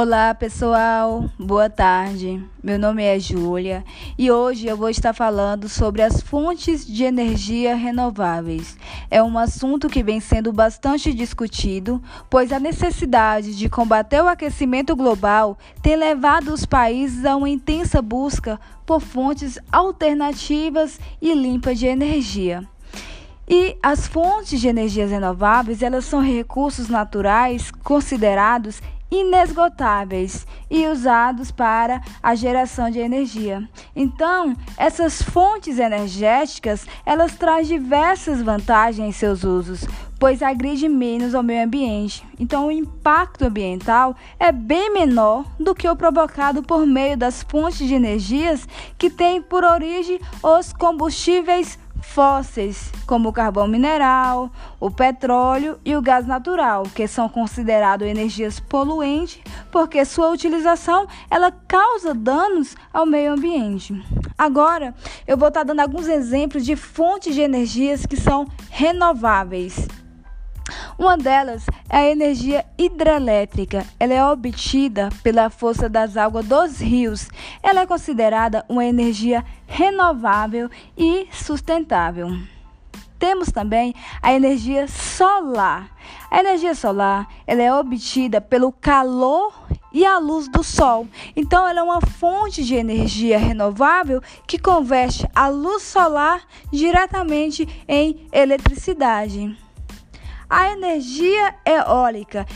Olá pessoal, boa tarde. Meu nome é Júlia e hoje eu vou estar falando sobre as fontes de energia renováveis. É um assunto que vem sendo bastante discutido, pois a necessidade de combater o aquecimento global tem levado os países a uma intensa busca por fontes alternativas e limpas de energia. E as fontes de energias renováveis, elas são recursos naturais considerados inesgotáveis e usados para a geração de energia. Então, essas fontes energéticas, elas trazem diversas vantagens em seus usos, pois agridem menos ao meio ambiente. Então, o impacto ambiental é bem menor do que o provocado por meio das fontes de energias que têm por origem os combustíveis fósseis, como o carvão mineral, o petróleo e o gás natural, que são considerados energias poluentes, porque sua utilização ela causa danos ao meio ambiente. Agora, eu vou estar dando alguns exemplos de fontes de energias que são renováveis. Uma delas é a energia hidrelétrica. Ela é obtida pela força das águas dos rios. Ela é considerada uma energia renovável e sustentável. Temos também a energia solar. A energia solar ela é obtida pelo calor e a luz do sol. Então, ela é uma fonte de energia renovável que converte a luz solar diretamente em eletricidade. A energia eólica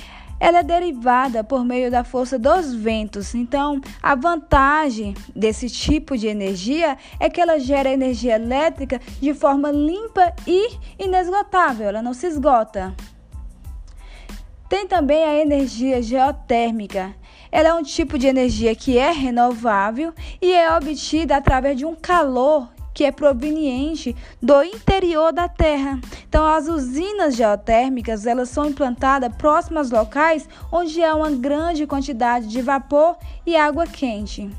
ela é derivada por meio da força dos ventos. Então, a vantagem desse tipo de energia é que ela gera energia elétrica de forma limpa e inesgotável, ela não se esgota. Tem também a energia geotérmica. Ela é um tipo de energia que é renovável e é obtida através de um calor que é proveniente do interior da Terra. Então, as usinas geotérmicas elas são implantadas próximas locais onde há uma grande quantidade de vapor e água quente.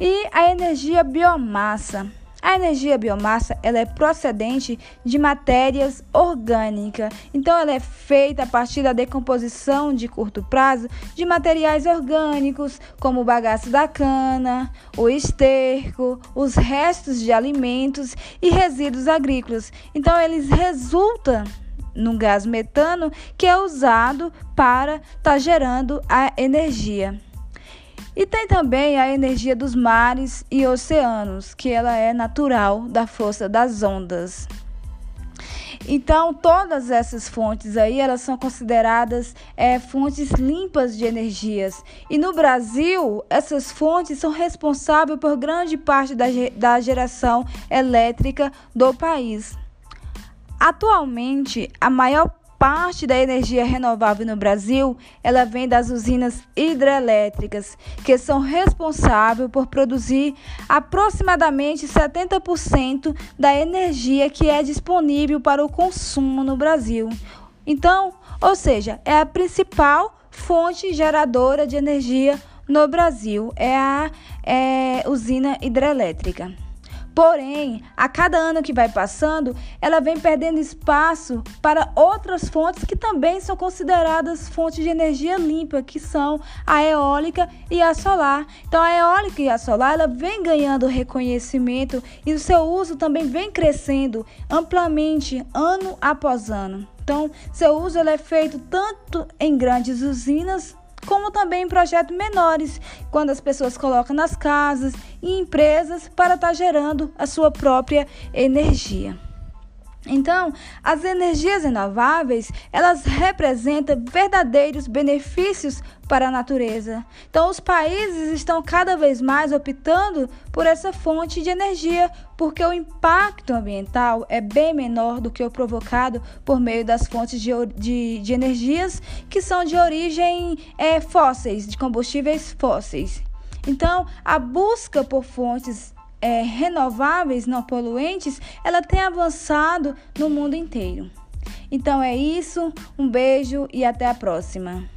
E a energia biomassa. A energia biomassa ela é procedente de matérias orgânicas, então ela é feita a partir da decomposição de curto prazo de materiais orgânicos, como o bagaço da cana, o esterco, os restos de alimentos e resíduos agrícolas. Então eles resultam no gás metano que é usado para estar tá gerando a energia. E tem também a energia dos mares e oceanos, que ela é natural da força das ondas. Então, todas essas fontes aí, elas são consideradas é, fontes limpas de energias. E no Brasil, essas fontes são responsáveis por grande parte da, da geração elétrica do país. Atualmente, a maior parte da energia renovável no Brasil, ela vem das usinas hidrelétricas, que são responsáveis por produzir aproximadamente 70% da energia que é disponível para o consumo no Brasil. Então, ou seja, é a principal fonte geradora de energia no Brasil, é a é, usina hidrelétrica. Porém, a cada ano que vai passando, ela vem perdendo espaço para outras fontes que também são consideradas fontes de energia limpa, que são a eólica e a solar. Então, a eólica e a solar ela vem ganhando reconhecimento e o seu uso também vem crescendo amplamente ano após ano. Então, seu uso é feito tanto em grandes usinas como também em projetos menores, quando as pessoas colocam nas casas e empresas para estar tá gerando a sua própria energia. Então, as energias renováveis, elas representam verdadeiros benefícios para a natureza. Então, os países estão cada vez mais optando por essa fonte de energia, porque o impacto ambiental é bem menor do que o provocado por meio das fontes de, de, de energias que são de origem é, fósseis, de combustíveis fósseis. Então, a busca por fontes é, renováveis, não poluentes, ela tem avançado no mundo inteiro. Então é isso, um beijo e até a próxima.